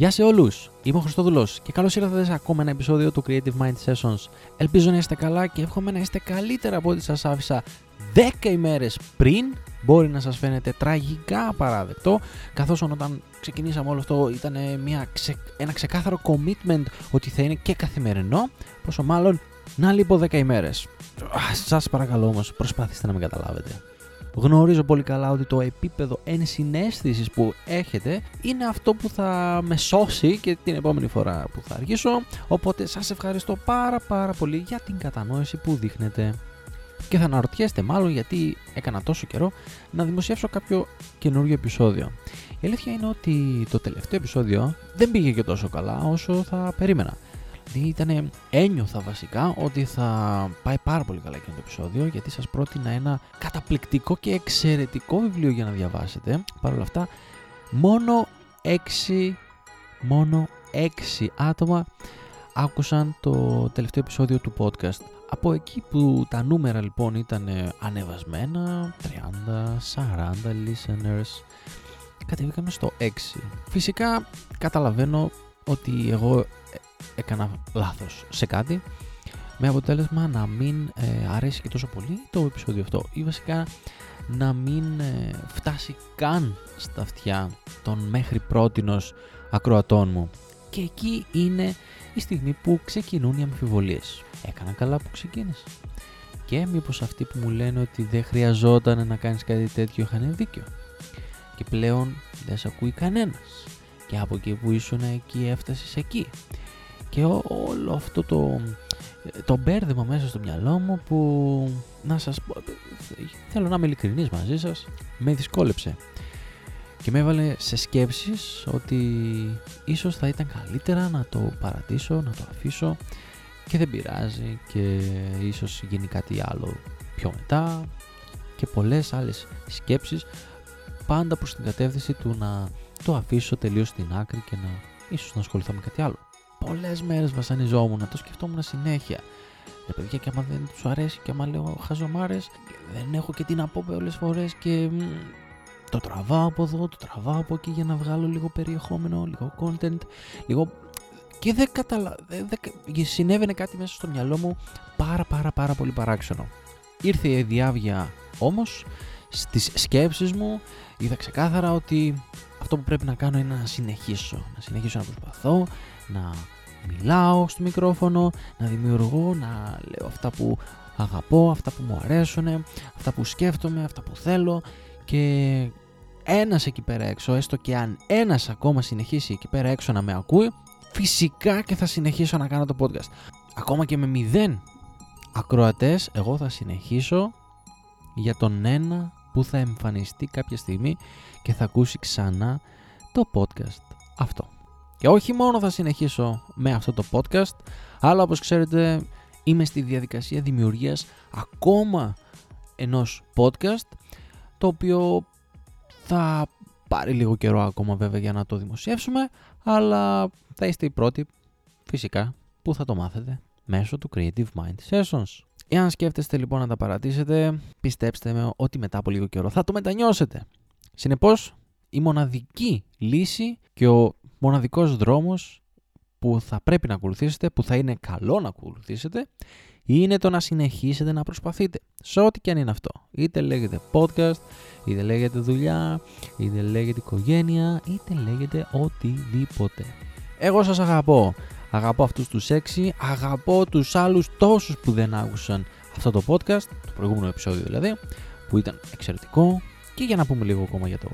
Γεια σε όλους! Είμαι ο Χριστόδουλος και καλώς ήρθατε σε ακόμα ένα επεισόδιο του Creative Mind Sessions. Ελπίζω να είστε καλά και εύχομαι να είστε καλύτερα από ό,τι σας άφησα 10 ημέρες πριν. Μπορεί να σας φαίνεται τραγικά απαράδεκτο, καθώς όταν ξεκινήσαμε όλο αυτό ήταν μια ξε... ένα ξεκάθαρο commitment ότι θα είναι και καθημερινό, πόσο μάλλον να λείπω 10 ημέρες. Σας παρακαλώ όμως, προσπάθηστε να με καταλάβετε. Γνωρίζω πολύ καλά ότι το επίπεδο ενσυναίσθησης που έχετε είναι αυτό που θα με σώσει και την επόμενη φορά που θα αργήσω. Οπότε σας ευχαριστώ πάρα πάρα πολύ για την κατανόηση που δείχνετε. Και θα αναρωτιέστε μάλλον γιατί έκανα τόσο καιρό να δημοσιεύσω κάποιο καινούριο επεισόδιο. Η αλήθεια είναι ότι το τελευταίο επεισόδιο δεν πήγε και τόσο καλά όσο θα περίμενα. Ήταν, ένιωθα βασικά ότι θα πάει πάρα πολύ καλά εκείνο το επεισόδιο γιατί σας πρότεινα ένα καταπληκτικό και εξαιρετικό βιβλίο για να διαβάσετε. Παρ' όλα αυτά, μόνο 6, μόνο 6 άτομα άκουσαν το τελευταίο επεισόδιο του podcast. Από εκεί που τα νούμερα λοιπόν ήταν ανεβασμένα, 30, 40 listeners, κατεβήκαμε στο 6. Φυσικά καταλαβαίνω ότι εγώ έκανα λάθος σε κάτι με αποτέλεσμα να μην ε, αρέσει και τόσο πολύ το επεισόδιο αυτό ή βασικά να μην ε, φτάσει καν στα αυτιά των μέχρι πρότινος ακροατών μου. Και εκεί είναι η στιγμή που ξεκινούν οι αμφιβολίες. Έκανα καλά που ξεκίνησε και μήπως αυτοί που μου λένε ότι δεν χρειαζόταν να κάνεις κάτι τέτοιο είχαν δίκιο. Και πλέον δεν σε ακούει κανένας και από εκεί που ήσουν εκεί έφτασες εκεί. Και όλο αυτό το, το μπέρδεμα μέσα στο μυαλό μου που να σας πω, θέλω να είμαι ειλικρινής μαζί σας, με δυσκόλεψε. Και με έβαλε σε σκέψεις ότι ίσως θα ήταν καλύτερα να το παρατήσω, να το αφήσω και δεν πειράζει και ίσως γίνει κάτι άλλο πιο μετά και πολλές άλλες σκέψεις πάντα προς την κατεύθυνση του να το αφήσω τελείως στην άκρη και να ίσως να ασχοληθώ με κάτι άλλο πολλές μέρες βασανιζόμουν, το σκεφτόμουν συνέχεια. Ρε παιδιά, και άμα δεν τους αρέσει, και άμα λέω χαζομάρες, δεν έχω και τι να πω πολλές φορές και το τραβάω από εδώ, το τραβάω από εκεί για να βγάλω λίγο περιεχόμενο, λίγο content, λίγο. Και δεν καταλα... Συνέβαινε κάτι μέσα στο μυαλό μου πάρα πάρα πάρα πολύ παράξενο. Ήρθε η διάβια όμως στις σκέψεις μου είδα ξεκάθαρα ότι αυτό που πρέπει να κάνω είναι να συνεχίσω. Να συνεχίσω να προσπαθώ, να μιλάω στο μικρόφωνο, να δημιουργώ, να λέω αυτά που αγαπώ, αυτά που μου αρέσουν, αυτά που σκέφτομαι, αυτά που θέλω και ένας εκεί πέρα έξω, έστω και αν ένας ακόμα συνεχίσει εκεί πέρα έξω να με ακούει, φυσικά και θα συνεχίσω να κάνω το podcast. Ακόμα και με μηδέν ακροατές, εγώ θα συνεχίσω για τον ένα που θα εμφανιστεί κάποια στιγμή και θα ακούσει ξανά το podcast αυτό. Και όχι μόνο θα συνεχίσω με αυτό το podcast, αλλά όπως ξέρετε είμαι στη διαδικασία δημιουργίας ακόμα ενός podcast, το οποίο θα πάρει λίγο καιρό ακόμα βέβαια για να το δημοσιεύσουμε, αλλά θα είστε οι πρώτοι φυσικά που θα το μάθετε μέσω του Creative Mind Sessions. Εάν σκέφτεστε λοιπόν να τα παρατήσετε, πιστέψτε με ότι μετά από λίγο καιρό θα το μετανιώσετε. Συνεπώς, η μοναδική λύση και ο μοναδικός δρόμος που θα πρέπει να ακολουθήσετε, που θα είναι καλό να ακολουθήσετε, είναι το να συνεχίσετε να προσπαθείτε. Σε ό,τι και αν είναι αυτό. Είτε λέγεται podcast, είτε λέγεται δουλειά, είτε λέγεται οικογένεια, είτε λέγεται οτιδήποτε. Εγώ σας αγαπώ. Αγαπώ αυτούς τους έξι, αγαπώ τους άλλους τόσους που δεν άκουσαν αυτό το podcast, το προηγούμενο επεισόδιο δηλαδή, που ήταν εξαιρετικό. Και για να πούμε λίγο ακόμα για το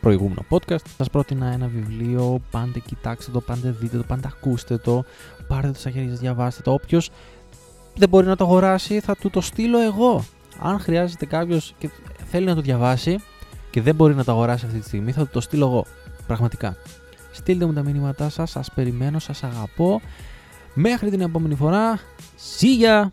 προηγούμενο podcast, σας πρότεινα ένα βιβλίο, πάντε κοιτάξτε το, πάντε δείτε το, πάντε ακούστε το, πάρτε το στα χέρια σας, διαβάστε το. Όποιος δεν μπορεί να το αγοράσει θα του το στείλω εγώ. Αν χρειάζεται κάποιος και θέλει να το διαβάσει και δεν μπορεί να το αγοράσει αυτή τη στιγμή, θα του το στείλω εγώ. Πραγματικά. Στείλτε μου τα μηνύματά σας, σας περιμένω, σας αγαπώ. Μέχρι την επόμενη φορά, see ya!